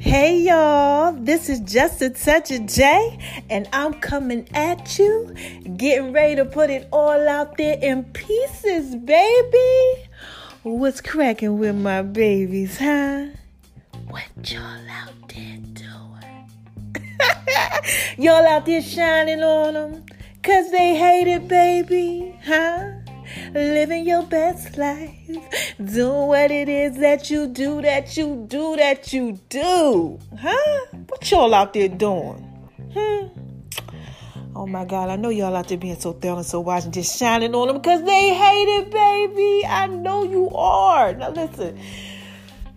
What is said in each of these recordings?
Hey y'all, this is just a touch of J, and I'm coming at you, getting ready to put it all out there in pieces, baby. What's cracking with my babies, huh? What y'all out there doing? y'all out there shining on them, cause they hate it, baby, huh? Living your best life, doing what it is that you do, that you do, that you do. Huh? What y'all out there doing? Hmm. Oh my God, I know y'all out there being so thorough and so wise and just shining on them because they hate it, baby. I know you are. Now listen,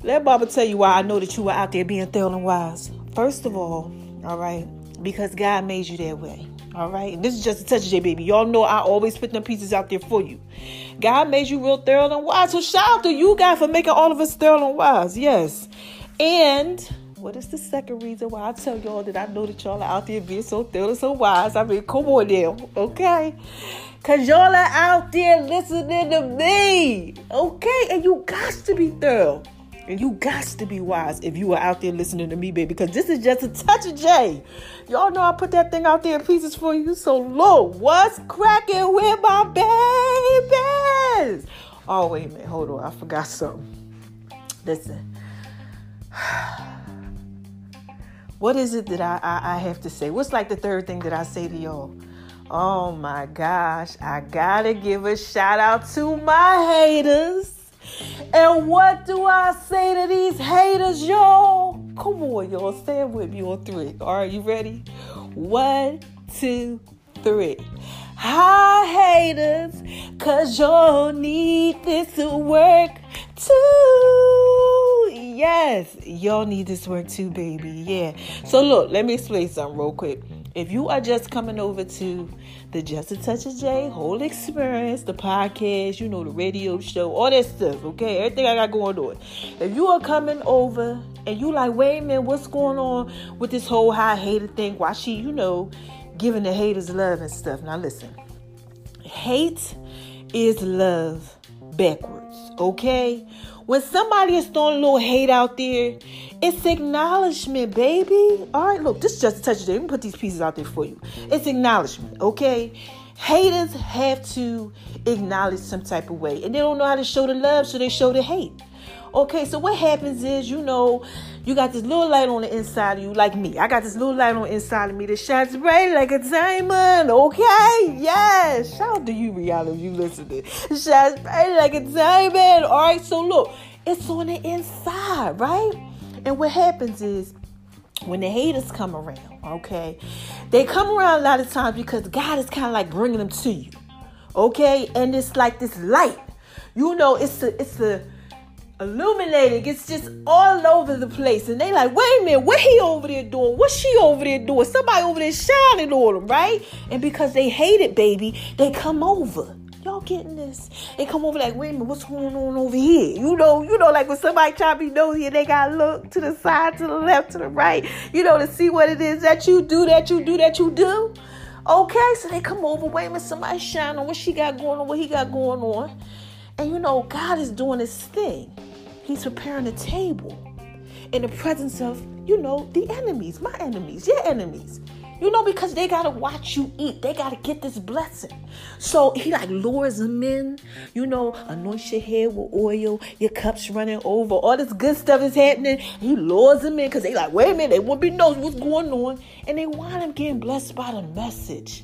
let Baba tell you why I know that you are out there being thorough and wise. First of all, all right, because God made you that way. All right. This is just a touch J baby. Y'all know I always put them pieces out there for you. God made you real thorough and wise. So shout out to you God for making all of us thorough and wise. Yes. And what is the second reason why I tell y'all that I know that y'all are out there being so thorough and so wise? I mean, come on now. Okay. Cause y'all are out there listening to me. Okay. And you got to be thorough. And you got to be wise if you are out there listening to me, baby, because this is just a touch of J. Y'all know I put that thing out there in pieces for you. So, look, what's cracking with my babies? Oh, wait a minute. Hold on. I forgot something. Listen. What is it that I, I, I have to say? What's like the third thing that I say to y'all? Oh my gosh, I gotta give a shout out to my haters. And what do I say to these haters, y'all? Come on, y'all. Stand with me on three. All right, you ready? One, two, three. Hi, haters, cause y'all need this to work too. Yes, y'all need this work too, baby. Yeah. So, look, let me explain something real quick. If you are just coming over to the Just a Touch of J whole experience, the podcast, you know, the radio show, all that stuff, okay? Everything I got going on. If you are coming over and you like, wait a minute, what's going on with this whole high hater thing? Why she, you know, giving the haters love and stuff. Now listen, hate is love backwards, okay? When somebody is throwing a little hate out there, it's acknowledgement, baby. All right, look, this is just a touch of Let me put these pieces out there for you. It's acknowledgement, okay? Haters have to acknowledge some type of way, and they don't know how to show the love, so they show the hate. Okay, so what happens is, you know, you got this little light on the inside of you, like me. I got this little light on the inside of me that shines bright like a diamond. Okay, yes. Shout out to you, Rihanna, if you listening. Shines bright like a diamond. All right, so look, it's on the inside, right? And what happens is, when the haters come around, okay, they come around a lot of times because God is kind of like bringing them to you, okay, and it's like this light, you know, it's the it's the illuminating. It's just all over the place. And they like, wait a minute, what he over there doing? What's she over there doing? Somebody over there shining on them, right? And because they hate it, baby, they come over. Y'all getting this? They come over like, wait a minute, what's going on over here? You know, you know, like when somebody try to be nosy they gotta look to the side, to the left, to the right, you know, to see what it is that you do, that you do, that you do. Okay, so they come over, wait a minute, somebody shine on what she got going on, what he got going on. And you know, God is doing his thing. He's preparing a table in the presence of, you know, the enemies, my enemies, your enemies. You know, because they gotta watch you eat. They gotta get this blessing. So he like lures them in, you know, anoint your head with oil, your cups running over, all this good stuff is happening. He lures them in because they like, wait a minute, they won't be knows what's going on. And they want them getting blessed by the message.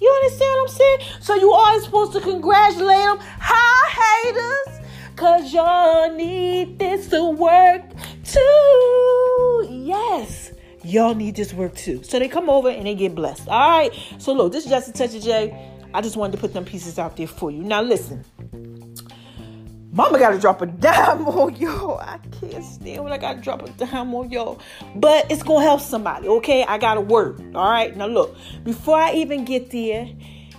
You understand what I'm saying? So you always supposed to congratulate them. Hi, haters. Cause y'all need this to work too. Yes. Y'all need this work too. So they come over and they get blessed. All right. So look, this is just a touch of J. I just wanted to put them pieces out there for you. Now listen. Mama gotta drop a dime on y'all. I can't stand when I gotta drop a dime on y'all. But it's gonna help somebody, okay? I got a word. All right. Now look, before I even get there,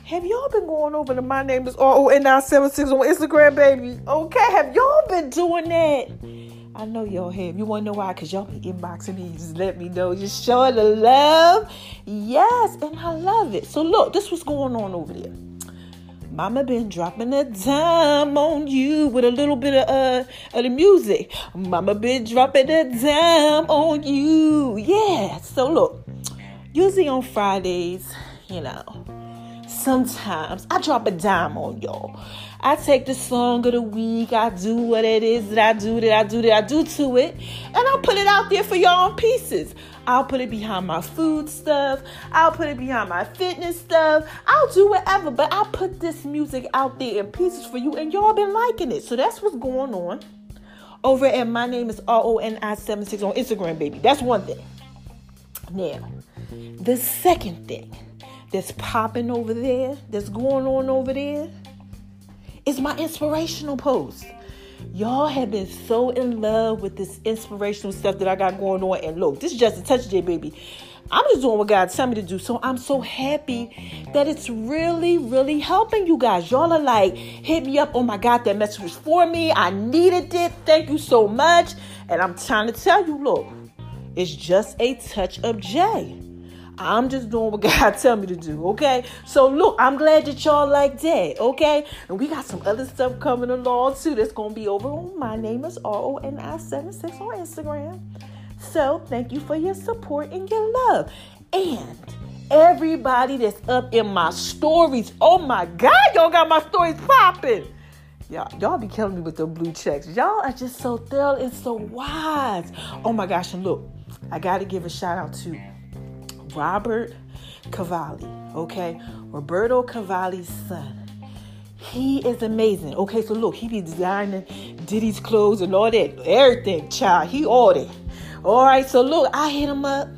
have y'all been going over to my name is R-O-N-976 on Instagram, baby? Okay, have y'all been doing that? I know y'all have. You wanna know why? Cause y'all be inboxing me. Just let me know. Just show the love. Yes, and I love it. So look, this was going on over there. Mama been dropping a dime on you with a little bit of uh of the music. Mama been dropping a dime on you. Yeah. So look, usually on Fridays, you know, sometimes I drop a dime on y'all. I take the song of the week, I do what it is that I do, that I do, that I do to it, and I'll put it out there for y'all in pieces. I'll put it behind my food stuff, I'll put it behind my fitness stuff, I'll do whatever, but I'll put this music out there in pieces for you, and y'all been liking it. So that's what's going on over at my name is R O N I 76 on Instagram, baby. That's one thing. Now, the second thing that's popping over there, that's going on over there, is my inspirational post. Y'all have been so in love with this inspirational stuff that I got going on. And look, this is just a touch of J, baby. I'm just doing what God tell me to do. So I'm so happy that it's really, really helping you guys. Y'all are like, hit me up. Oh my God, that message was for me. I needed it. Thank you so much. And I'm trying to tell you, look, it's just a touch of J. I'm just doing what God tell me to do, okay? So look, I'm glad that y'all like that, okay? And we got some other stuff coming along too. That's gonna be over on my name is R-O-N-I-76 on Instagram. So thank you for your support and your love. And everybody that's up in my stories. Oh my God, y'all got my stories popping. Y'all, y'all be killing me with the blue checks. Y'all are just so thorough and so wise. Oh my gosh, and look, I gotta give a shout out to Robert Cavalli, okay? Roberto Cavalli's son. He is amazing. Okay, so look, he be designing Diddy's clothes and all that, everything, child. He ordered. All right, so look, I hit him up.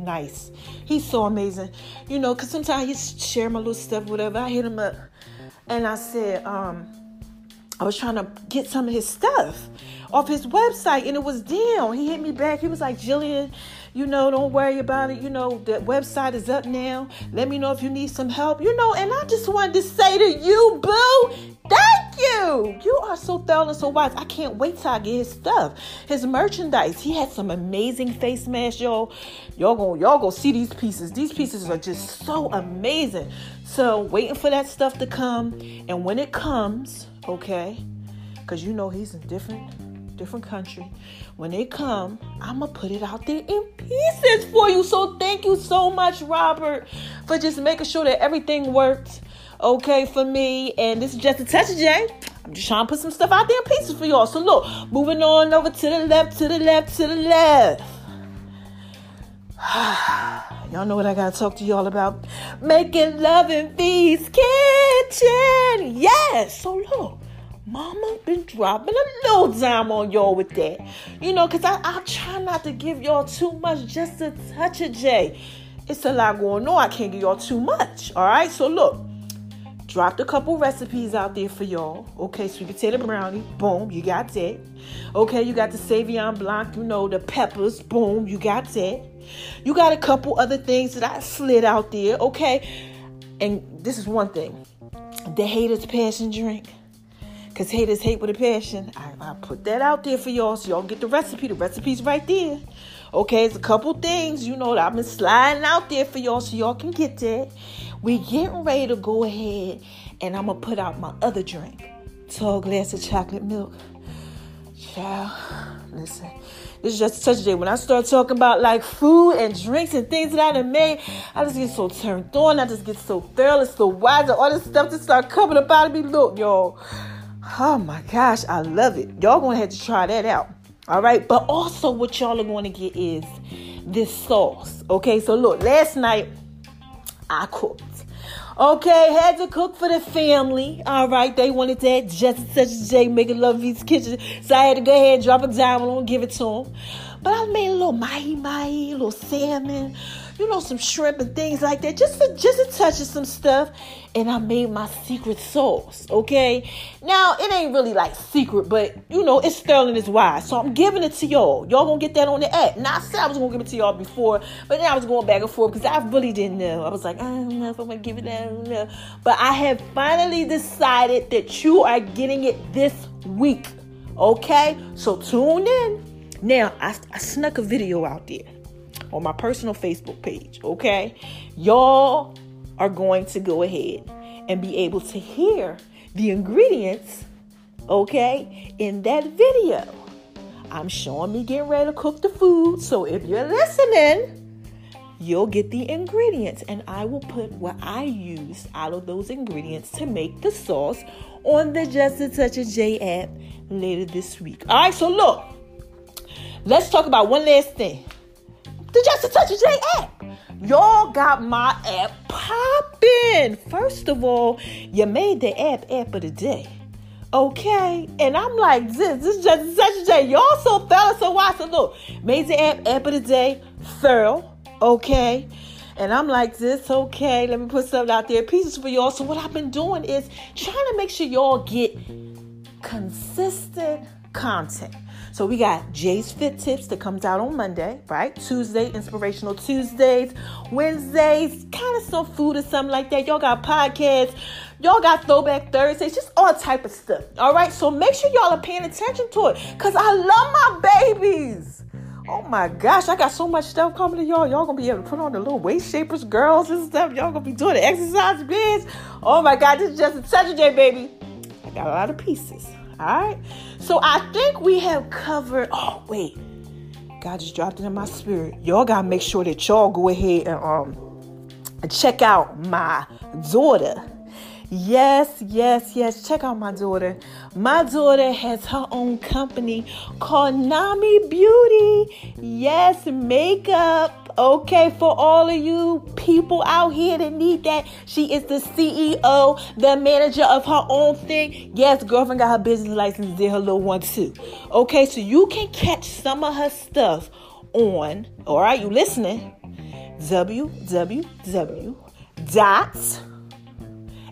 Nice. He's so amazing. You know, because sometimes he share my little stuff, whatever. I hit him up and I said, um, I was trying to get some of his stuff off his website and it was down. He hit me back. He was like, Jillian, you know, don't worry about it. You know, the website is up now. Let me know if you need some help. You know, and I just wanted to say to you, boo, thank you. You are so thorough and so wise. I can't wait till I get his stuff. His merchandise. He had some amazing face masks, y'all. Y'all gonna y'all go see these pieces. These pieces are just so amazing. So waiting for that stuff to come. And when it comes, okay, because you know he's different different country. When they come, I'm gonna put it out there in pieces for you. So thank you so much, Robert, for just making sure that everything worked okay for me. And this is just a touch of J. I'm just trying to put some stuff out there in pieces for y'all. So look, moving on over to the left, to the left, to the left. y'all know what I gotta talk to y'all about. Making love in V's kitchen. Yes. So look. Mama been dropping a little dime on y'all with that. You know, because I, I try not to give y'all too much, just a touch of J. It's a lot going on. I can't give y'all too much. All right, so look. Dropped a couple recipes out there for y'all. Okay, sweet potato brownie. Boom, you got that. Okay, you got the Sauvignon Blanc, you know, the peppers. Boom, you got that. You got a couple other things that I slid out there. Okay, and this is one thing the haters passion drink. Because haters hate with a passion. I, I put that out there for y'all so y'all get the recipe. The recipe's right there. Okay, it's a couple things, you know, that I've been sliding out there for y'all so y'all can get that. We getting ready to go ahead and I'm going to put out my other drink. Tall glass of chocolate milk. Child, listen. This is just a day. When I start talking about like food and drinks and things that I done made, I just get so turned on. I just get so thorough, so wise, all this stuff just start coming up out of me. Look, y'all. Oh my gosh, I love it. Y'all gonna have to try that out. All right, but also what y'all are to get is this sauce. Okay, so look, last night I cooked. Okay, had to cook for the family. All right, they wanted that just such Jay making love V's kitchen, so I had to go ahead and drop a dime on and give it to them. But I made a little mahi mahi, a little salmon, you know, some shrimp and things like that, just for just a touch of some stuff. And I made my secret sauce. Okay, now it ain't really like secret, but you know, it's Sterling is wise, so I'm giving it to y'all. Y'all gonna get that on the app. Now I said I was gonna give it to y'all before, but then I was going back and forth because I really didn't know. I was like, I don't know if I'm gonna give it. Don't. But I have finally decided that you are getting it this week. Okay, so tune in. Now I, I snuck a video out there on my personal Facebook page, okay? Y'all are going to go ahead and be able to hear the ingredients, okay, in that video. I'm showing me getting ready to cook the food. So if you're listening, you'll get the ingredients and I will put what I use out of those ingredients to make the sauce on the Just a Touch of J app later this week. All right, so look, let's talk about one last thing. The Just a Touch J app. Y'all got my app popping. First of all, you made the app app of the day. Okay, and I'm like, this, this is just such a day. Y'all so thorough, so why? So look, made the app app of the day, thorough okay? And I'm like, this okay, let me put something out there, pieces for y'all. So what I've been doing is trying to make sure y'all get consistent content. So we got Jay's Fit Tips that comes out on Monday, right? Tuesday, Inspirational Tuesdays. Wednesdays, kind of some food or something like that. Y'all got podcasts. Y'all got Throwback Thursdays, just all type of stuff. All right, so make sure y'all are paying attention to it because I love my babies. Oh my gosh, I got so much stuff coming to y'all. Y'all gonna be able to put on the little waist shapers, girls, and stuff. Y'all gonna be doing the exercise beds. Oh my God, this is just a Saturday, baby. I got a lot of pieces. All right. So I think we have covered. Oh wait, God just dropped it in my spirit. Y'all gotta make sure that y'all go ahead and um check out my daughter Yes, yes, yes. Check out my daughter. My daughter has her own company called Nami Beauty. Yes, makeup. Okay, for all of you people out here that need that, she is the CEO, the manager of her own thing. Yes, girlfriend got her business license did her little one too. Okay, so you can catch some of her stuff on, all right, you listening? www. Dot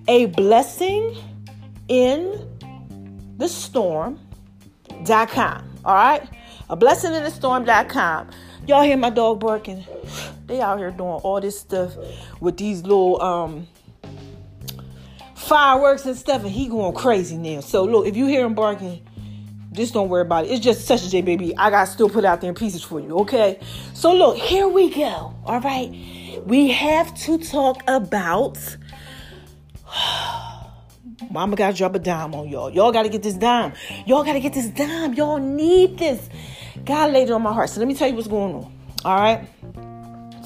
a blessing in the storm.com. All right? A blessing in the storm.com. Y'all hear my dog barking? They out here doing all this stuff with these little um fireworks and stuff, and he going crazy now. So look, if you hear him barking, just don't worry about it. It's just such a J baby. I got still put out there in pieces for you, okay? So look, here we go. All right. We have to talk about Mama gotta drop a dime on y'all. Y'all gotta get this dime. Y'all gotta get this dime. Y'all need this. God laid it on my heart. So let me tell you what's going on. All right.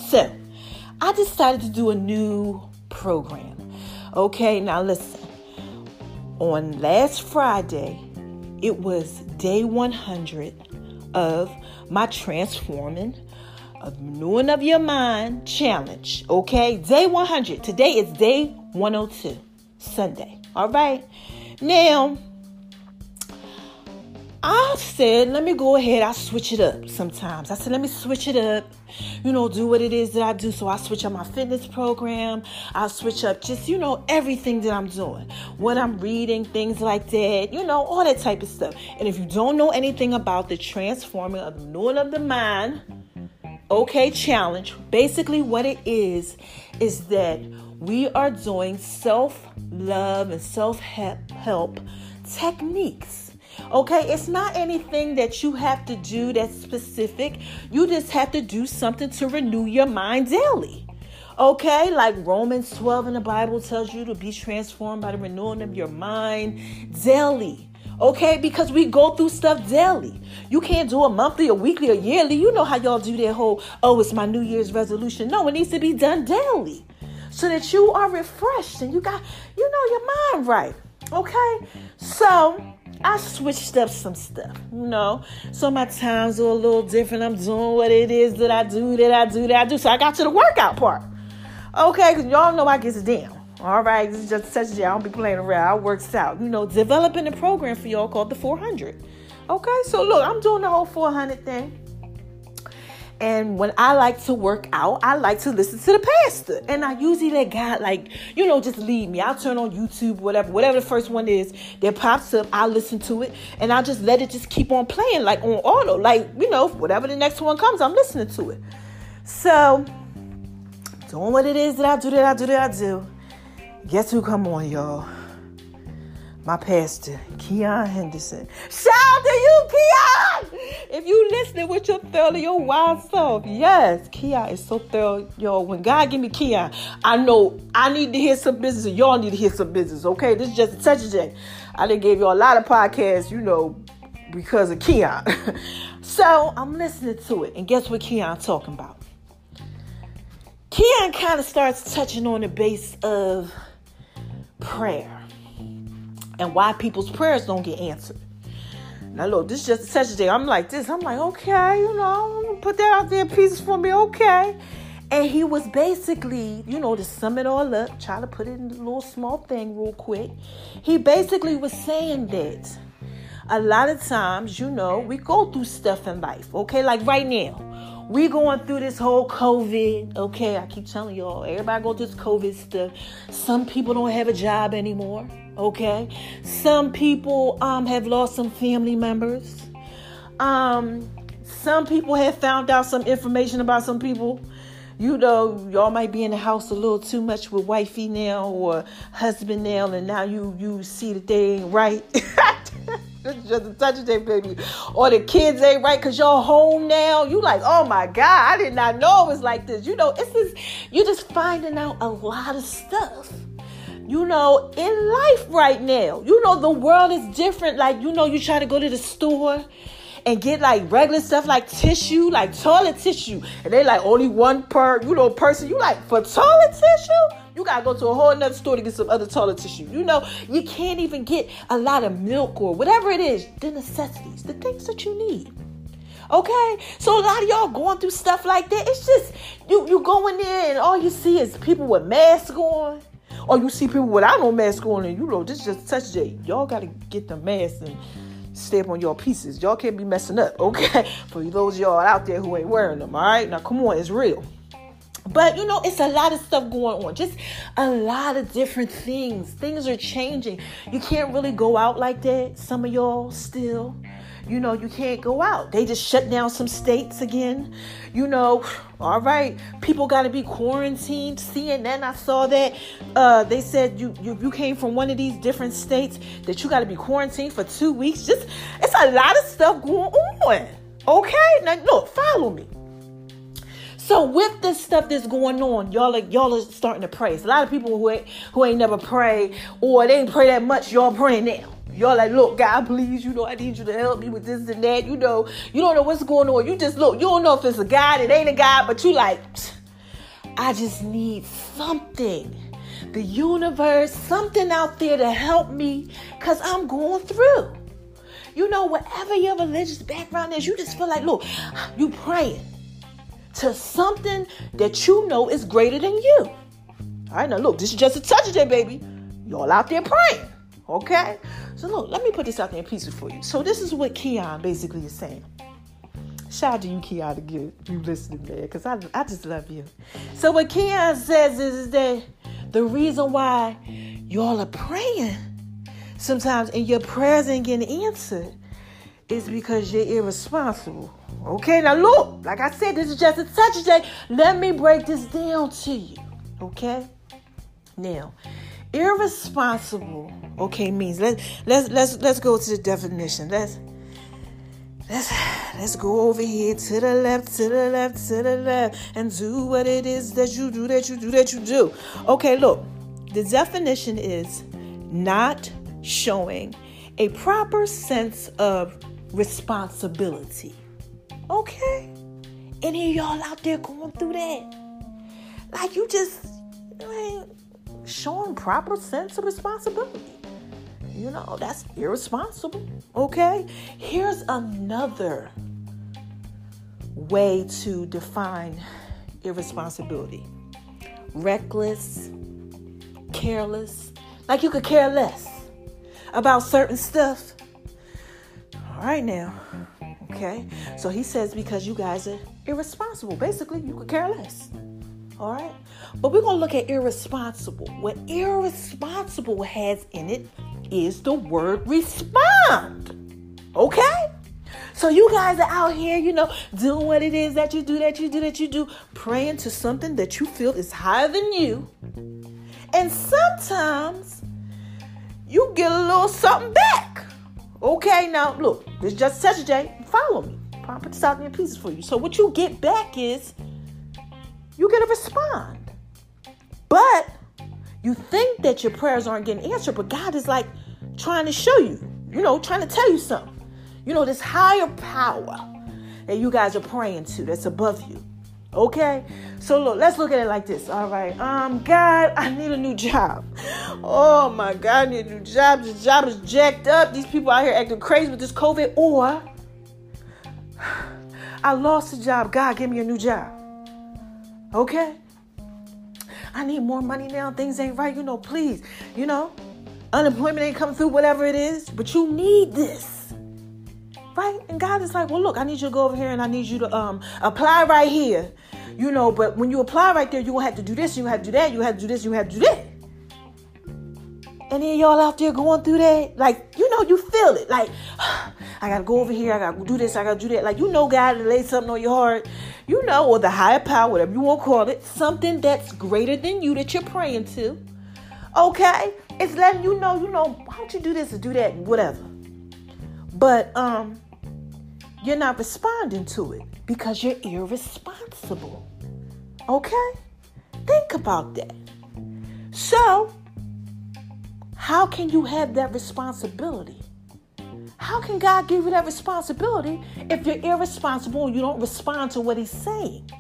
So I decided to do a new program. Okay, now listen. On last Friday, it was day 100 of my transforming of renewing of your mind challenge. Okay, day 100. Today is day 102, Sunday. All right. Now, I said, let me go ahead. I switch it up sometimes. I said, let me switch it up. You know, do what it is that I do. So I switch up my fitness program. I switch up just, you know, everything that I'm doing. What I'm reading, things like that, you know, all that type of stuff. And if you don't know anything about the transforming of the of the mind, okay challenge basically what it is is that we are doing self love and self help techniques. Okay, it's not anything that you have to do that's specific. You just have to do something to renew your mind daily. Okay, like Romans 12 in the Bible tells you to be transformed by the renewing of your mind daily. Okay, because we go through stuff daily. You can't do a monthly, a weekly, a yearly. You know how y'all do that whole, oh, it's my New Year's resolution. No, it needs to be done daily so that you are refreshed and you got, you know, your mind right. Okay? So I switched up some stuff, you know. So my times are a little different. I'm doing what it is that I do, that I do, that I do. So I got to the workout part. Okay, because y'all know I get down. All right, this is just such a I don't be playing around. I works out. You know, developing a program for y'all called the 400. Okay, so look, I'm doing the whole 400 thing. And when I like to work out, I like to listen to the pastor. And I usually let God, like, you know, just lead me. I'll turn on YouTube, whatever, whatever the first one is that pops up, I'll listen to it. And I'll just let it just keep on playing, like on auto. Like, you know, whatever the next one comes, I'm listening to it. So, doing what it is that I do, that I do, that I do. Guess who come on, y'all? My pastor, Keion Henderson. Shout out to you, Keion! If you listening with your thorough, your wild self, yes, Keion is so thorough. Yo, when God give me Keion, I know I need to hear some business and y'all need to hear some business, okay? This is just a touch of J. I done gave you a lot of podcasts, you know, because of Keion. so I'm listening to it, and guess what Keion talking about? Keion kind of starts touching on the base of prayer and why people's prayers don't get answered. Now, look, this is just a session day. I'm like this. I'm like, okay, you know, put that out there pieces for me, okay. And he was basically, you know, to sum it all up, try to put it in a little small thing real quick. He basically was saying that a lot of times, you know, we go through stuff in life, okay? Like right now, we going through this whole COVID. Okay, I keep telling y'all, everybody go through this COVID stuff. Some people don't have a job anymore. Okay, some people um have lost some family members. Um, some people have found out some information about some people. You know, y'all might be in the house a little too much with wifey now or husband now, and now you you see that they ain't right. just a touch of that baby. Or the kids ain't right because you're home now. You like, oh my God, I did not know it was like this. You know, it's just you're just finding out a lot of stuff. You know, in life right now, you know the world is different. Like, you know, you try to go to the store and get like regular stuff like tissue, like toilet tissue, and they like only one per, you know, person. You like for toilet tissue? You gotta go to a whole nother store to get some other toilet tissue. You know, you can't even get a lot of milk or whatever it is, the necessities, the things that you need. Okay? So a lot of y'all going through stuff like that. It's just you you go in there and all you see is people with masks on. Or you see people without no mask on and you know this just touch J. Y'all gotta get the mask and step on your pieces. Y'all can't be messing up, okay? For those y'all out there who ain't wearing them, all right? Now come on, it's real. But you know, it's a lot of stuff going on. Just a lot of different things. Things are changing. You can't really go out like that. Some of y'all still. You know, you can't go out. They just shut down some states again. You know, all right, people got to be quarantined. CNN, I saw that. Uh, they said you, you you came from one of these different states that you got to be quarantined for two weeks. Just it's a lot of stuff going on. Okay, now look, follow me. So with this stuff that's going on, y'all are y'all are starting to pray. It's a lot of people who ain't who ain't never prayed or they ain't pray that much. Y'all praying now. Y'all like, look, God, please, you know, I need you to help me with this and that. You know, you don't know what's going on. You just look, you don't know if it's a God, it ain't a God, but you like, I just need something. The universe, something out there to help me because I'm going through. You know, whatever your religious background is, you just feel like, look, you praying to something that you know is greater than you. All right, now look, this is just a touch of it, baby. Y'all out there praying, okay? So look, let me put this out there in pieces for you. So this is what Keion basically is saying. Shout out to you, Keion, to get you listening, man, because I, I just love you. So what Keion says is that the reason why y'all are praying sometimes and your prayers ain't getting answered is because you're irresponsible. Okay, now look, like I said, this is just a touch day. Let me break this down to you. Okay? Now, irresponsible, okay, means let's let's let's let's go to the definition. Let's let's let's go over here to the left, to the left, to the left, and do what it is that you do, that you do, that you do. Okay, look, the definition is not showing a proper sense of responsibility. Okay? Any of y'all out there going through that? Like you just you ain't showing proper sense of responsibility. You know, that's irresponsible. Okay? Here's another way to define irresponsibility reckless, careless, like you could care less about certain stuff all right now. Okay? So he says because you guys are irresponsible. Basically, you could care less. All right? But we're going to look at irresponsible. What irresponsible has in it is the word respond. Okay? So you guys are out here, you know, doing what it is that you do, that you do, that you do, praying to something that you feel is higher than you. And sometimes you get a little something back. Okay, now look, this is just J. Follow me. I'll put this out in pieces for you. So what you get back is you're gonna respond. But you think that your prayers aren't getting answered, but God is like trying to show you, you know, trying to tell you something. You know, this higher power that you guys are praying to that's above you. Okay? So look, let's look at it like this. All right. Um, God, I need a new job. Oh my God, I need a new job. This job is jacked up. These people out here acting crazy with this COVID. Or I lost a job. God, give me a new job. Okay? I need more money now. Things ain't right. You know, please. You know, unemployment ain't coming through, whatever it is. But you need this. Right? And God is like, well, look, I need you to go over here and I need you to um apply right here. You know, but when you apply right there, you gonna have to do this, you have to do that, you have to do this, you have to do that. Any then y'all out there going through that, like, you know, you feel it. Like, I gotta go over here, I gotta do this, I gotta do that. Like, you know, God lay something on your heart, you know, or the higher power, whatever you want to call it, something that's greater than you that you're praying to. Okay? It's letting you know, you know, why don't you do this or do that, whatever. But um, you're not responding to it because you're irresponsible. Okay? Think about that. So, how can you have that responsibility? How can God give you that responsibility if you're irresponsible and you don't respond to what He's saying?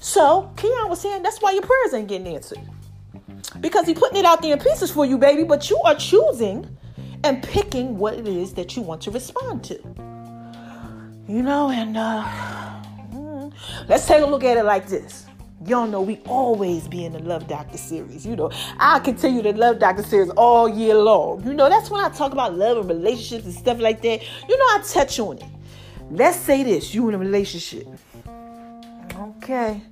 So, Keion was saying that's why your prayers ain't getting answered. Because He's putting it out there in pieces for you, baby, but you are choosing and picking what it is that you want to respond to. You know, and uh, mm, let's take a look at it like this. Y'all know we always be in the Love Doctor series. You know, I continue the Love Doctor series all year long. You know, that's when I talk about love and relationships and stuff like that. You know, I touch on it. Let's say this you in a relationship. Okay.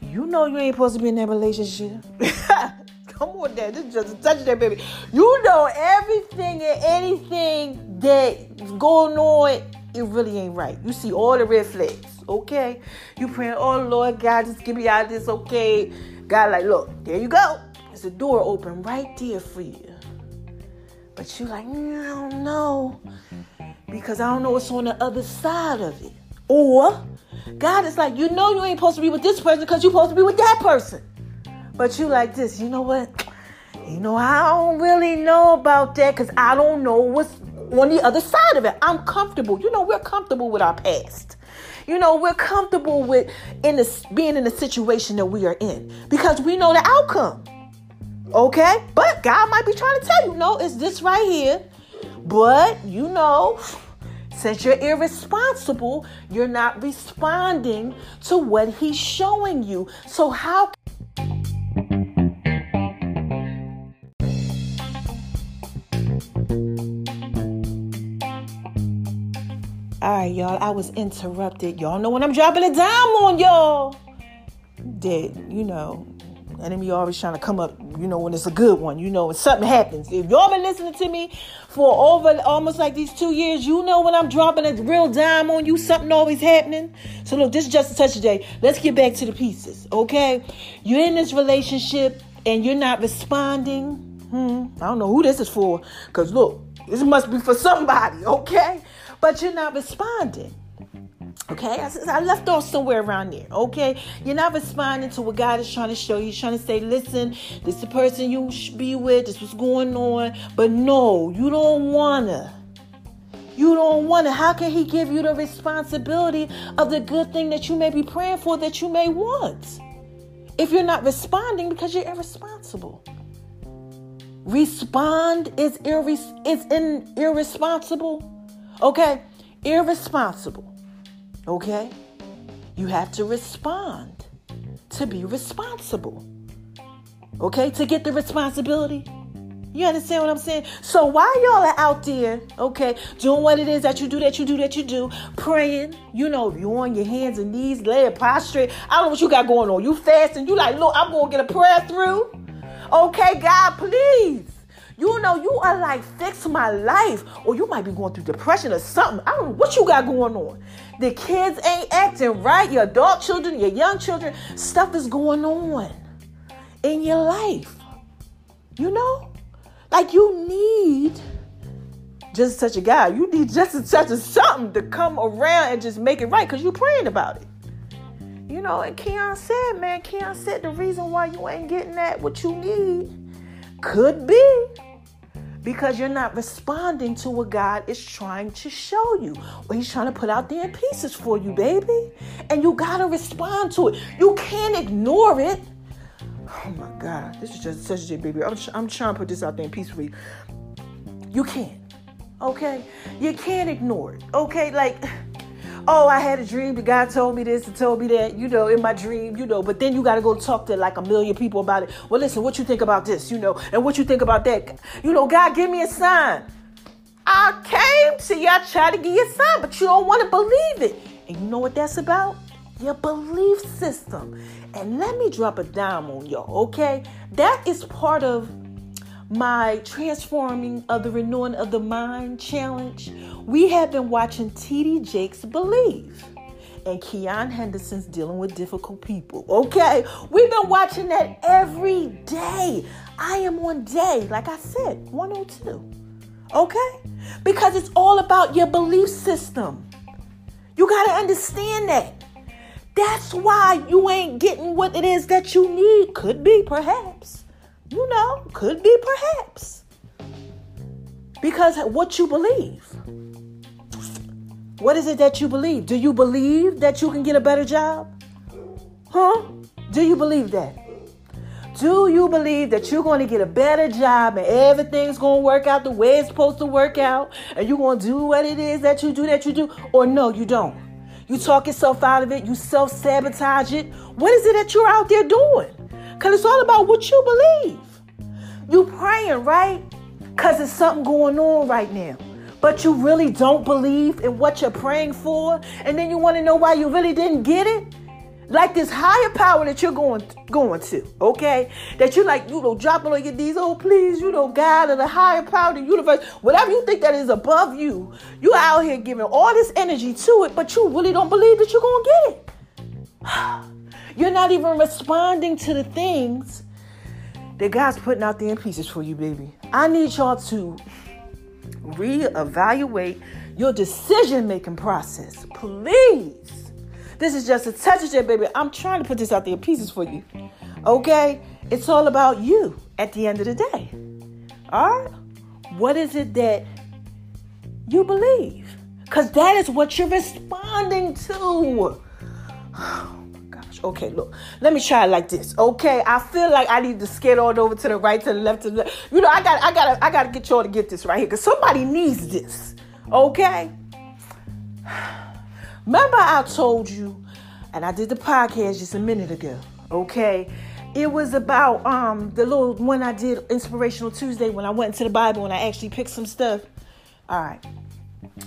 You know you ain't supposed to be in that relationship. Come on, Dad. This is just touch that baby. You know everything and anything that's going on, it really ain't right. You see all the red flags okay? You praying, oh Lord God, just give me out of this, okay? God, like, look, there you go. There's a door open right there for you. But you like, mm, I don't know. Because I don't know what's on the other side of it. Or God is like, you know you ain't supposed to be with this person because you're supposed to be with that person. But you like this, you know what? You know, I don't really know about that because I don't know what's on the other side of it. I'm comfortable. You know, we're comfortable with our past. You know, we're comfortable with in this being in the situation that we are in because we know the outcome. Okay? But God might be trying to tell you, no, it's this right here. But you know, since you're irresponsible, you're not responding to what he's showing you. So how All right, y'all. I was interrupted. Y'all know when I'm dropping a dime on y'all. That, you know, enemy always trying to come up, you know, when it's a good one, you know, when something happens. If y'all been listening to me for over almost like these two years, you know when I'm dropping a real dime on you, something always happening. So look, this is just a touch of day. Let's get back to the pieces, okay? You're in this relationship and you're not responding. Hmm, I don't know who this is for, because look, this must be for somebody, okay? But you're not responding. Okay, I, I left off somewhere around there. Okay, you're not responding to what God is trying to show you. He's trying to say, listen, this is the person you should be with. This is what's going on, but no, you don't wanna. You don't want to. How can He give you the responsibility of the good thing that you may be praying for that you may want? If you're not responding because you're irresponsible. Respond is, irre- is in, irresponsible Okay? Irresponsible. Okay? You have to respond to be responsible. Okay? To get the responsibility. You understand what I'm saying? So while y'all are out there, okay, doing what it is that you do, that you do, that you do, praying, you know, you on your hands and knees, laying prostrate. I don't know what you got going on. You fasting, you like, look, I'm gonna get a prayer through. Okay, God, please. You know, you are like, fix my life. Or you might be going through depression or something. I don't know what you got going on. The kids ain't acting right. Your adult children, your young children, stuff is going on in your life. You know? Like you need just such a guy. You need just such a something to come around and just make it right because you're praying about it. You know, and Keion said, man, Keion said the reason why you ain't getting that what you need could be because you're not responding to what God is trying to show you. Or He's trying to put out there in pieces for you, baby. And you gotta respond to it. You can't ignore it. Oh my God, this is just such a baby. I'm, I'm trying to put this out there in pieces for you. You can't. Okay? You can't ignore it. Okay? Like oh, I had a dream. The God told me this and told me that, you know, in my dream, you know. But then you got to go talk to like a million people about it. Well, listen, what you think about this, you know, and what you think about that? You know, God, give me a sign. I came to I tried to give you a sign, but you don't want to believe it. And you know what that's about? Your belief system. And let me drop a dime on y'all, okay? That is part of my transforming of the renewing of the mind challenge, we have been watching TD Jakes Believe and Keion Henderson's dealing with difficult people. Okay, we've been watching that every day. I am on day, like I said, 102. Okay, because it's all about your belief system. You got to understand that. That's why you ain't getting what it is that you need. Could be, perhaps. You know, could be perhaps. Because what you believe. What is it that you believe? Do you believe that you can get a better job? Huh? Do you believe that? Do you believe that you're going to get a better job and everything's going to work out the way it's supposed to work out and you're going to do what it is that you do that you do? Or no, you don't? You talk yourself out of it, you self sabotage it. What is it that you're out there doing? Because it's all about what you believe. You praying, right? Because it's something going on right now. But you really don't believe in what you're praying for. And then you want to know why you really didn't get it. Like this higher power that you're going going to, okay? That you're like, you know, dropping on your knees, oh please, you know, God or the higher power, the universe, whatever you think that is above you, you out here giving all this energy to it, but you really don't believe that you're gonna get it. You're not even responding to the things that God's putting out there in pieces for you, baby. I need y'all to reevaluate your decision making process. Please. This is just a touch of it, baby. I'm trying to put this out there in pieces for you. Okay? It's all about you at the end of the day. All right? What is it that you believe? Because that is what you're responding to. Okay, look, let me try it like this. Okay, I feel like I need to skate on over to the right, to the left, to the left. You know, I got, I got, I got to get y'all to get this right here because somebody needs this. Okay. Remember, I told you, and I did the podcast just a minute ago. Okay, it was about um the little one I did inspirational Tuesday when I went into the Bible and I actually picked some stuff. All right,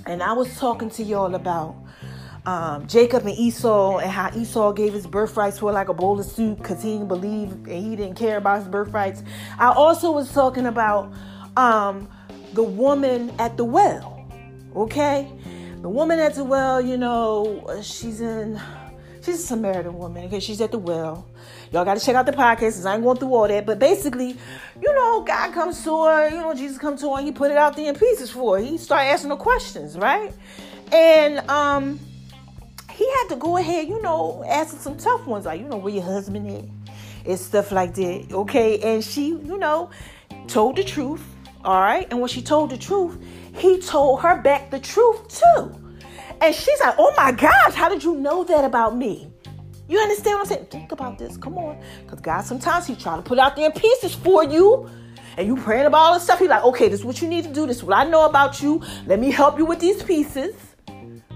and I was talking to y'all about um, Jacob and Esau and how Esau gave his birthrights for like a bowl of soup because he didn't believe and he didn't care about his birthrights. I also was talking about um, the woman at the well. Okay, the woman at the well. You know, she's in. She's a Samaritan woman because she's at the well. Y'all got to check out the podcast. I ain't going through all that, but basically, you know, God comes to her. You know, Jesus comes to her. and He put it out there in pieces for her. He started asking her questions, right? And um, he had to go ahead, you know, asking some tough ones like, you know, where your husband is and stuff like that. Okay. And she, you know, told the truth. All right. And when she told the truth, he told her back the truth too. And she's like, oh my gosh, how did you know that about me? You understand what I'm saying? Think about this. Come on. Because God sometimes he try to put out there pieces for you. And you praying about all this stuff. He's like, okay, this is what you need to do. This is what I know about you. Let me help you with these pieces.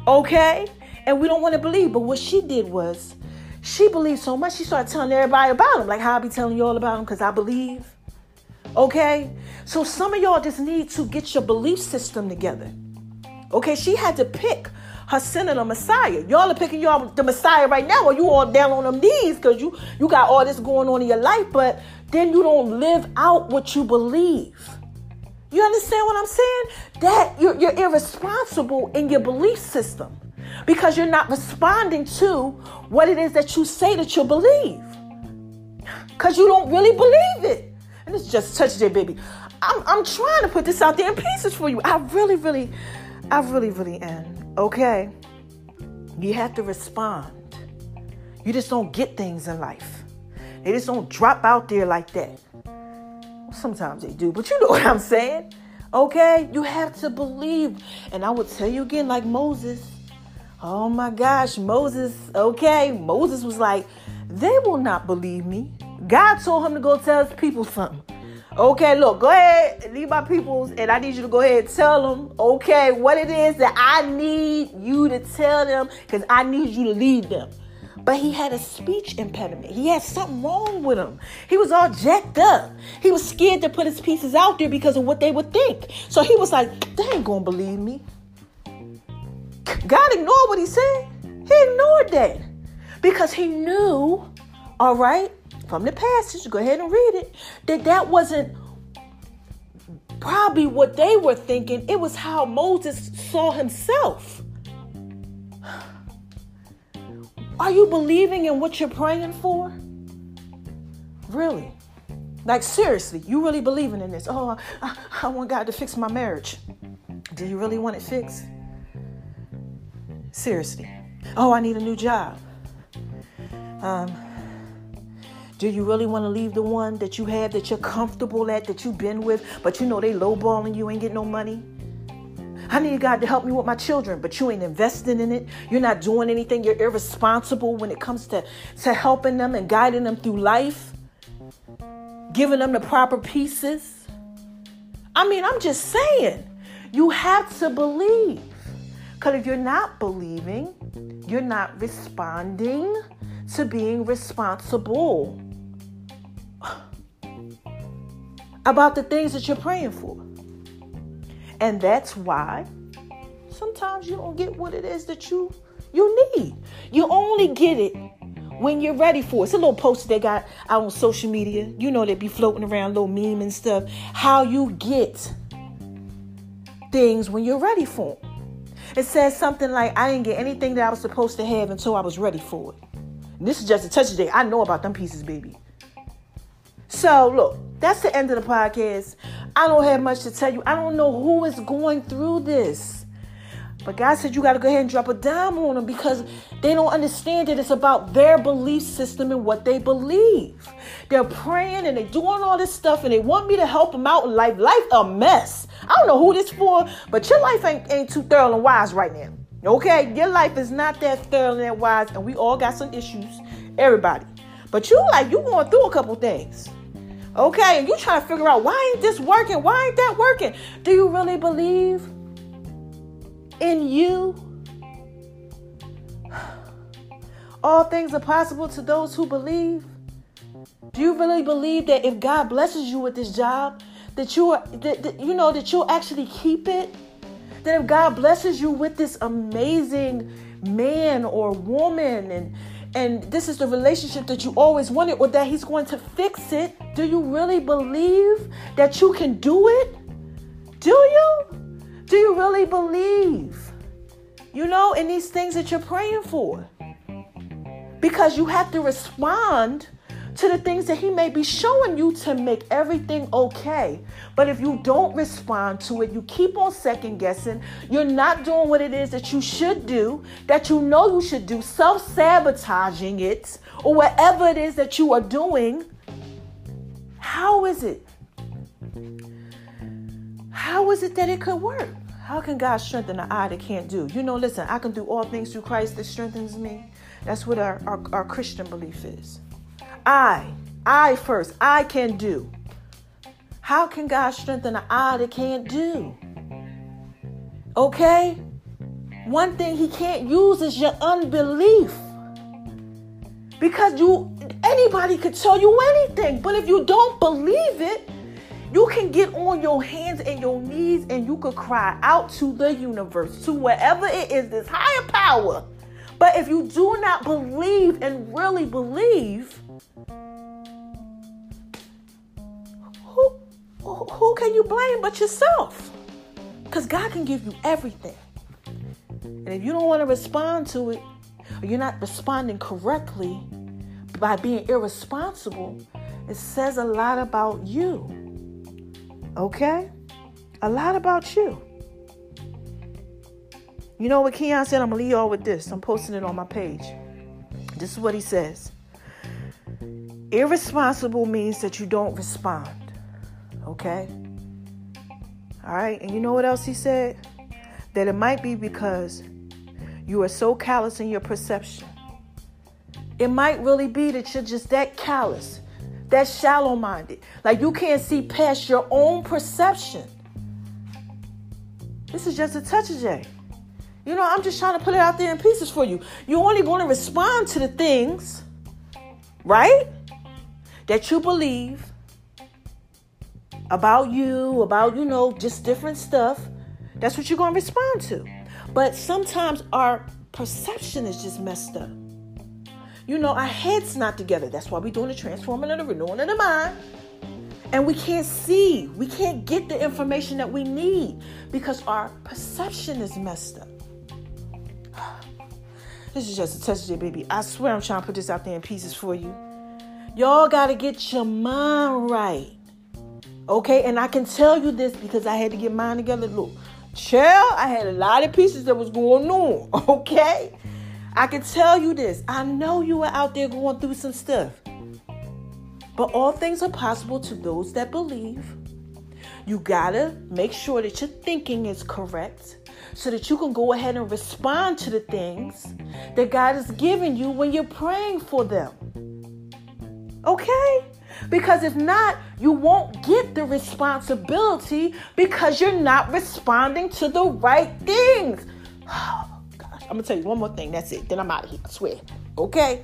Okay? And we don't want to believe. But what she did was she believed so much, she started telling everybody about him, like how I be telling you all about him because I believe. Okay? So some of y'all just need to get your belief system together. Okay, she had to pick her and the Messiah. Y'all are picking y'all the Messiah right now, or you all down on them knees because you you got all this going on in your life, but then you don't live out what you believe. You understand what I'm saying? That you're, you're irresponsible in your belief system because you're not responding to what it is that you say that you believe because you don't really believe it. And it's just touch there, baby. I'm, I'm trying to put this out there in pieces for you. I really, really, I really, really am. Okay? You have to respond. You just don't get things in life. They just don't drop out there like that. Sometimes they do, but you know what I'm saying. Okay? You have to believe. And I would tell you again, like Moses. Oh my gosh, Moses, okay? Moses was like, they will not believe me. God told him to go tell his people something. Okay, look, go ahead, leave my peoples, and I need you to go ahead and tell them, okay, what it is that I need you to tell them, because I need you to lead them. But he had a speech impediment. He had something wrong with him. He was all jacked up. He was scared to put his pieces out there because of what they would think. So he was like, they ain't gonna believe me. God ignored what he said. He ignored that because he knew, all right, from the passage, go ahead and read it, that that wasn't probably what they were thinking. It was how Moses saw himself. Are you believing in what you're praying for? Really? Like, seriously, you really believing in this? Oh, I, I want God to fix my marriage. Do you really want it fixed? Seriously. Oh, I need a new job. Um, do you really want to leave the one that you have that you're comfortable at, that you've been with, but you know they lowballing you, ain't get no money? I need God to help me with my children, but you ain't investing in it. You're not doing anything. You're irresponsible when it comes to, to helping them and guiding them through life, giving them the proper pieces. I mean, I'm just saying, you have to believe. Because if you're not believing, you're not responding to being responsible about the things that you're praying for. And that's why sometimes you don't get what it is that you you need. You only get it when you're ready for it. It's a little poster they got out on social media. You know they be floating around little meme and stuff. How you get things when you're ready for them. It says something like, I didn't get anything that I was supposed to have until I was ready for it. And this is just a touch of J. I know about them pieces, baby. So look, that's the end of the podcast. I don't have much to tell you. I don't know who is going through this. But God said you got to go ahead and drop a dime on them because they don't understand that it's about their belief system and what they believe. They're praying and they're doing all this stuff and they want me to help them out in life. Life a mess. I don't know who this for, but your life ain't, ain't too thorough and wise right now. Okay? Your life is not that thorough and wise and we all got some issues. Everybody. But you like you going through a couple things. Okay, and you trying to figure out why ain't this working? Why ain't that working? Do you really believe in you? All things are possible to those who believe. Do you really believe that if God blesses you with this job, that you are that, that you know that you'll actually keep it? That if God blesses you with this amazing man or woman and and this is the relationship that you always wanted or that he's going to fix it do you really believe that you can do it do you do you really believe you know in these things that you're praying for because you have to respond to the things that He may be showing you to make everything okay. But if you don't respond to it, you keep on second guessing, you're not doing what it is that you should do, that you know you should do, self sabotaging it, or whatever it is that you are doing. How is it? How is it that it could work? How can God strengthen the eye that can't do? You know, listen, I can do all things through Christ that strengthens me. That's what our, our, our Christian belief is. I, I first, I can do. How can God strengthen an eye that can't do? Okay? One thing he can't use is your unbelief. Because you anybody could tell you anything, but if you don't believe it, you can get on your hands and your knees and you could cry out to the universe, to wherever it is, this higher power. But if you do not believe and really believe, who, who can you blame but yourself? Because God can give you everything. And if you don't want to respond to it, or you're not responding correctly by being irresponsible, it says a lot about you. Okay? A lot about you. You know what Keion said? I'm going to leave y'all with this. I'm posting it on my page. This is what he says Irresponsible means that you don't respond. Okay? All right? And you know what else he said? That it might be because you are so callous in your perception. It might really be that you're just that callous, that shallow minded. Like you can't see past your own perception. This is just a touch of J. You know, I'm just trying to put it out there in pieces for you. You're only going to respond to the things, right? That you believe about you, about, you know, just different stuff. That's what you're going to respond to. But sometimes our perception is just messed up. You know, our head's not together. That's why we're doing the transforming and the renewing of the mind. And we can't see, we can't get the information that we need because our perception is messed up. This is just a touch of baby. I swear I'm trying to put this out there in pieces for you. Y'all got to get your mind right. Okay? And I can tell you this because I had to get mine together. Look, chill, I had a lot of pieces that was going on. Okay? I can tell you this. I know you were out there going through some stuff. But all things are possible to those that believe. You gotta make sure that your thinking is correct so that you can go ahead and respond to the things that God has given you when you're praying for them. Okay? Because if not, you won't get the responsibility because you're not responding to the right things. Oh, I'm to tell you one more thing. That's it. Then I'm out of here. I swear. Okay?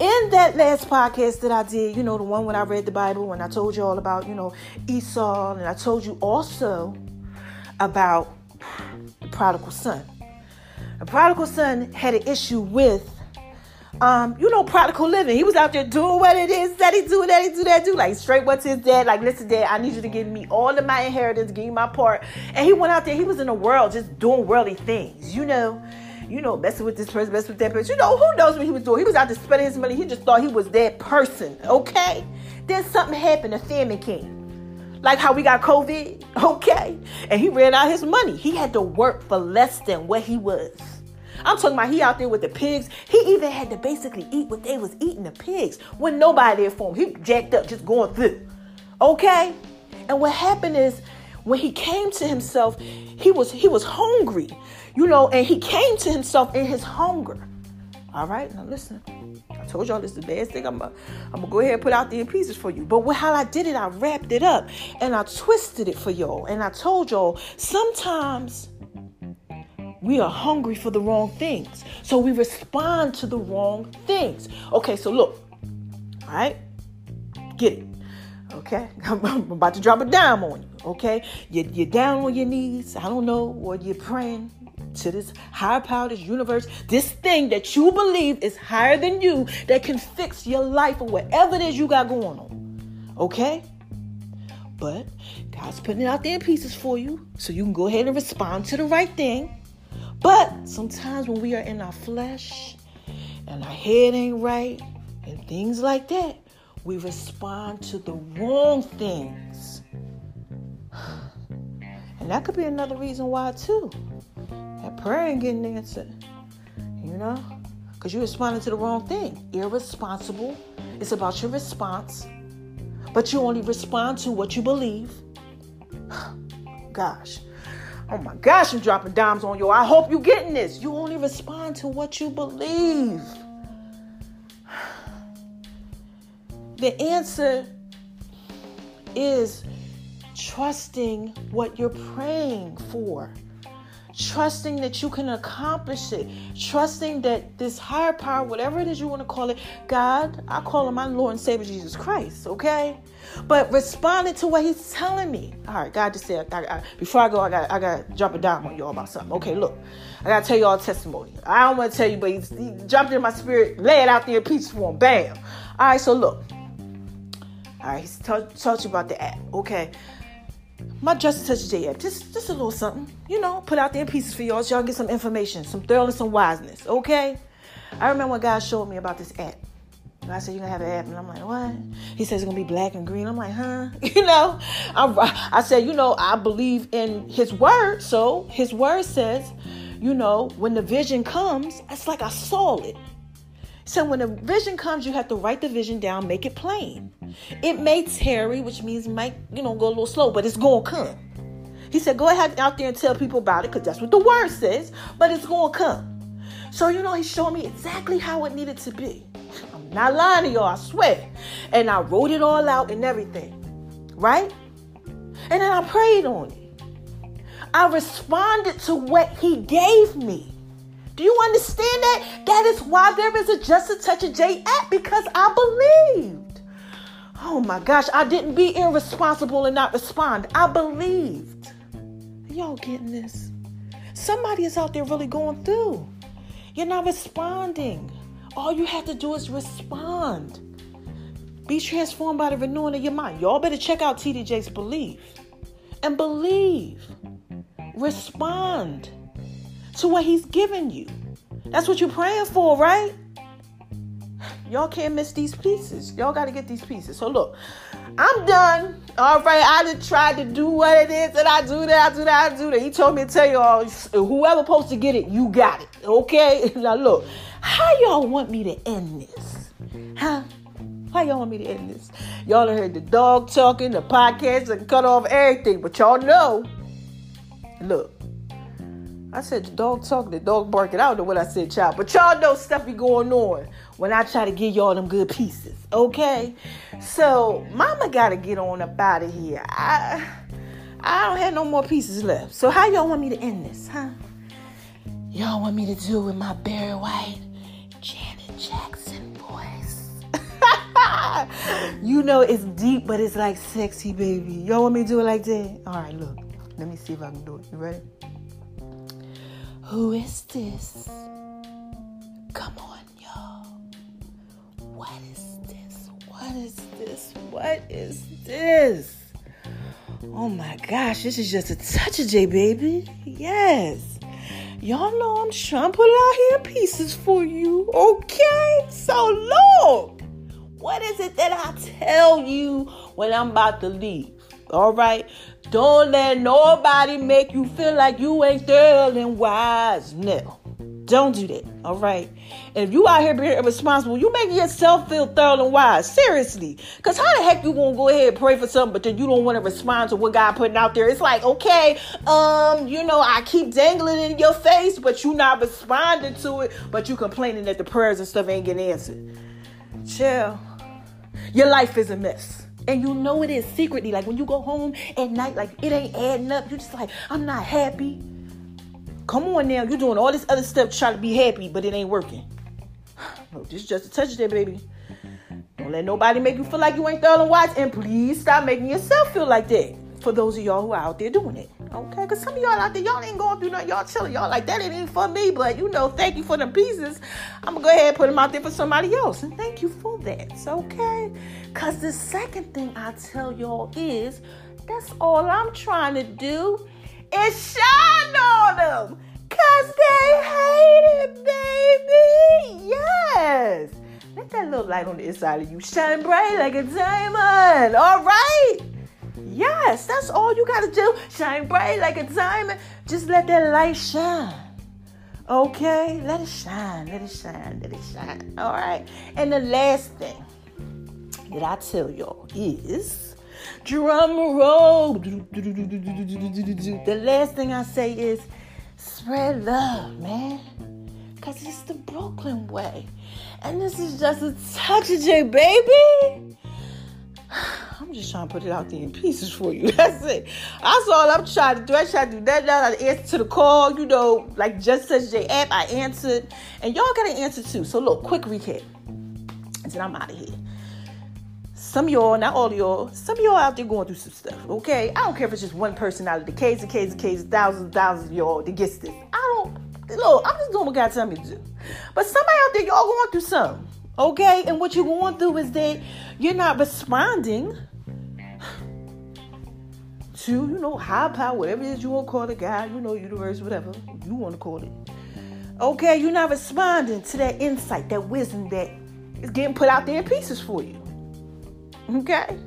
in that last podcast that I did, you know, the one when I read the Bible, and I told you all about, you know, Esau, and I told you also about the prodigal son. The prodigal son had an issue with, um, you know, prodigal living. He was out there doing what it is that he do, that he do, that do. Like straight what's his dad? Like, listen, dad, I need you to give me all of my inheritance, give me my part. And he went out there, he was in the world just doing worldly things, you know. You know, messing with this person, messing with that person. You know, who knows what he was doing? He was out there spending his money. He just thought he was that person, okay? Then something happened, a famine came like how we got COVID, okay? And he ran out his money. He had to work for less than what he was. I'm talking about he out there with the pigs. He even had to basically eat what they was eating the pigs when nobody there for him. He jacked up, just going through. Okay? And what happened is when he came to himself, he was he was hungry, you know, and he came to himself in his hunger. All right, now listen. I told y'all this is the best thing. I'm gonna, I'm gonna go ahead and put out the pieces for you. But how I did it, I wrapped it up and I twisted it for y'all. And I told y'all sometimes we are hungry for the wrong things, so we respond to the wrong things. Okay, so look, all right, get it. Okay, I'm about to drop a dime on you. Okay, you're, you're down on your knees. I don't know what you're praying to this higher power, this universe, this thing that you believe is higher than you that can fix your life or whatever it is you got going on. Okay? But God's putting it out there in pieces for you so you can go ahead and respond to the right thing. But sometimes when we are in our flesh and our head ain't right and things like that, we respond to the wrong things. And that could be another reason why, too. That prayer ain't getting answered. You know? Because you're responding to the wrong thing. Irresponsible. It's about your response. But you only respond to what you believe. Gosh. Oh my gosh, I'm dropping dimes on you. I hope you're getting this. You only respond to what you believe. The answer is trusting what you're praying for trusting that you can accomplish it, trusting that this higher power, whatever it is you want to call it, God, I call him my Lord and Savior Jesus Christ, okay? But responding to what He's telling me. All right, God just said, I, I, before I go, I got I got to drop a dime on y'all about something. Okay, look, I got to tell y'all a testimony. I don't want to tell you, but he, he jumped in my spirit, lay it out there in pieces for him. Bam. All right, so look. All right, he's talked you about the app. Okay my Just a Touch J. Just just a little something, you know, put out there in pieces for y'all so y'all get some information, some thoroughness, some wiseness, okay? I remember when God showed me about this app. I said, You're gonna have an app. And I'm like, What? He says it's gonna be black and green. I'm like, Huh? You know, I, I said, You know, I believe in his word. So his word says, You know, when the vision comes, it's like I saw it. So when a vision comes, you have to write the vision down, make it plain. It may tarry, which means might, you know, go a little slow, but it's gonna come. He said, Go ahead out there and tell people about it, because that's what the word says, but it's gonna come. So, you know, he showed me exactly how it needed to be. I'm not lying to y'all, I swear. And I wrote it all out and everything. Right? And then I prayed on it. I responded to what he gave me. Do you understand that? That is why there is a Just a Touch of J app because I believed. Oh my gosh, I didn't be irresponsible and not respond. I believed. Y'all getting this? Somebody is out there really going through. You're not responding. All you have to do is respond. Be transformed by the renewing of your mind. Y'all better check out TDJ's Believe. And believe. Respond to what he's given you. That's what you're praying for, right? Y'all can't miss these pieces. Y'all got to get these pieces. So look, I'm done. All right, I just tried to do what it is that I do that, I do that, I do that. He told me to tell y'all, whoever supposed to get it, you got it. Okay? Now look, how y'all want me to end this? Huh? How y'all want me to end this? Y'all heard the dog talking, the podcast, and cut off everything, but y'all know. Look, I said the dog talking, the dog barking. I don't know what I said, child, but y'all know stuff be going on when I try to give y'all them good pieces. Okay, so Mama gotta get on up out of here. I I don't have no more pieces left. So how y'all want me to end this, huh? Y'all want me to do it with my Barry White, Janet Jackson voice? you know it's deep, but it's like sexy, baby. Y'all want me to do it like that? All right, look. Let me see if I can do it. You ready? Who is this? Come on, y'all. What is this? What is this? What is this? Oh my gosh, this is just a touch of J, baby. Yes. Y'all know I'm trying to put out here pieces for you, okay? So look, what is it that I tell you when I'm about to leave? All right, don't let nobody make you feel like you ain't sterling wise. No. Don't do that. All right. And if you out here being irresponsible, you making yourself feel thorough and wise. Seriously. Because how the heck you gonna go ahead and pray for something, but then you don't want to respond to what God putting out there? It's like, okay, um, you know, I keep dangling in your face, but you not responding to it, but you complaining that the prayers and stuff ain't getting answered. Chill. Your life is a mess. And you know it is secretly. Like when you go home at night, like it ain't adding up. You're just like, I'm not happy. Come on now, you're doing all this other stuff to try to be happy, but it ain't working. This is just a touch there, baby. Don't let nobody make you feel like you ain't thorough and. And please stop making yourself feel like that. For those of y'all who are out there doing it. Okay? Because some of y'all out there, y'all ain't going through nothing. Y'all chilling. Y'all like, that ain't for me. But, you know, thank you for the pieces. I'm going to go ahead and put them out there for somebody else. And thank you for that. It's okay? Because the second thing I tell y'all is, that's all I'm trying to do is shine on them. Cause they hate it, baby. Yes. Let that little light on the inside of you shine bright like a diamond. All right. Yes, that's all you gotta do. Shine bright like a diamond. Just let that light shine. Okay? Let it shine. Let it shine. Let it shine. All right. And the last thing that I tell y'all is drum roll. The last thing I say is spread love, man. Cause it's the Brooklyn way. And this is just a touch of J, baby. I'm just trying to put it out there in pieces for you. That's it. That's all I'm trying to do. I try to do that. Now I answer to the call, you know, like just such J app. I answered, and y'all got to answer too. So look, quick recap, and then I'm out of here. Some y'all, not all y'all, some y'all out there going through some stuff, okay? I don't care if it's just one person out of the case, and case, and case, thousands and thousands of y'all that gets this. I don't, look, I'm just doing what God tell me to do. But somebody out there, y'all going through something, okay? And what you're going through is that you're not responding to, you know, high power, whatever it is you want to call it, God, you know, universe, whatever you want to call it. Okay, you're not responding to that insight, that wisdom that is getting put out there in pieces for you. Okay?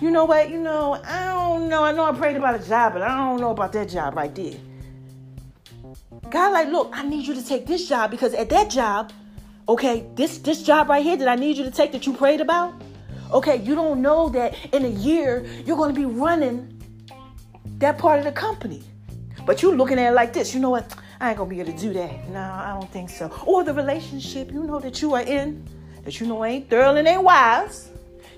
You know what? You know, I don't know. I know I prayed about a job, but I don't know about that job right there. God, like, look, I need you to take this job because at that job, okay, this this job right here that I need you to take that you prayed about, okay, you don't know that in a year you're going to be running that part of the company. But you looking at it like this, you know what? I ain't gonna be able to do that. No, I don't think so. Or the relationship you know that you are in, that you know ain't thorough and ain't wise.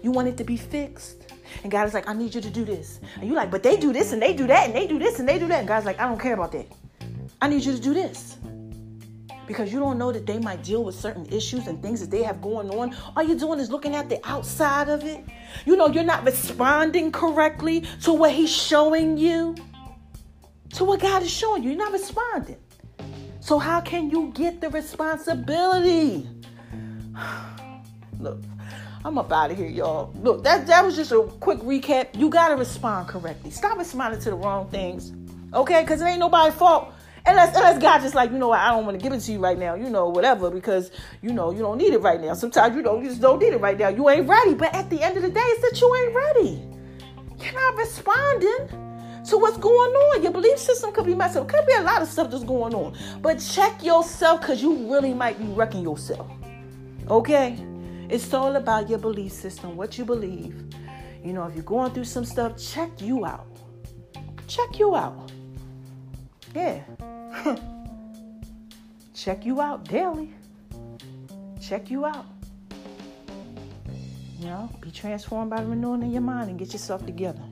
You want it to be fixed. And God is like, I need you to do this. And you're like, but they do this and they do that and they do this and they do that. And God's like, I don't care about that. I need you to do this. Because you don't know that they might deal with certain issues and things that they have going on. All you're doing is looking at the outside of it. You know, you're not responding correctly to what He's showing you, to what God is showing you. You're not responding. So, how can you get the responsibility? Look, I'm up out of here, y'all. Look, that that was just a quick recap. You gotta respond correctly. Stop responding to the wrong things, okay? Because it ain't nobody's fault. Unless, unless God just like, you know what, I don't want to give it to you right now, you know, whatever, because, you know, you don't need it right now. Sometimes, you know, you just don't need it right now. You ain't ready. But at the end of the day, it's that you ain't ready. You're not responding to what's going on. Your belief system could be messed up. Could be a lot of stuff that's going on. But check yourself because you really might be wrecking yourself. Okay? It's all about your belief system, what you believe. You know, if you're going through some stuff, check you out. Check you out. Yeah. check you out daily. Check you out. You know, be transformed by the renewing of your mind and get yourself together.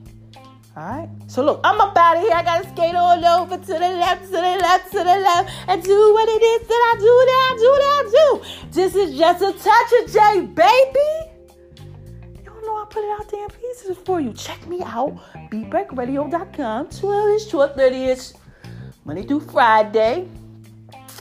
Alright? So look, I'm about out of here. I gotta skate all over to the left, to the left, to the left, and do what it is that I do, that I do, that I do. This is just a touch of J, baby. You don't know I put it out there in pieces for you. Check me out, beatbreakradio.com, 12ish, 1230ish, Monday through Friday.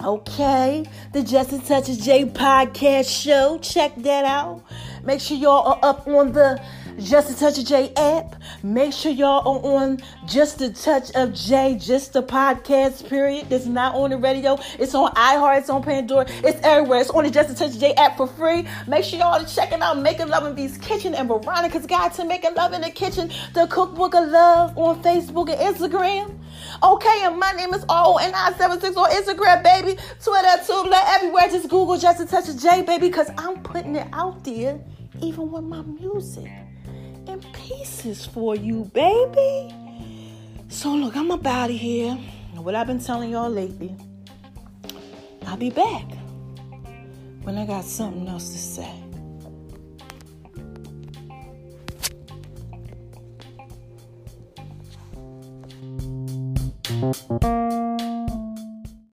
Okay, the Just a Touch of J podcast show. Check that out. Make sure y'all are up on the just a Touch of J app. Make sure y'all are on Just a Touch of J, just a podcast, period. That's not on the radio. It's on iHeart, it's on Pandora, it's everywhere. It's on the Just a Touch of J app for free. Make sure y'all are checking out Making Love in V's Kitchen and Veronica's Guide to Making Love in the Kitchen, the Cookbook of Love on Facebook and Instagram. Okay, and my name is O-N-I-76 on Instagram, baby. Twitter, Tumblr, everywhere. Just Google Just a Touch of J, baby, because I'm putting it out there, even with my music in pieces for you, baby. So look, I'm up out of here. What I've been telling y'all lately, I'll be back when I got something else to say. Música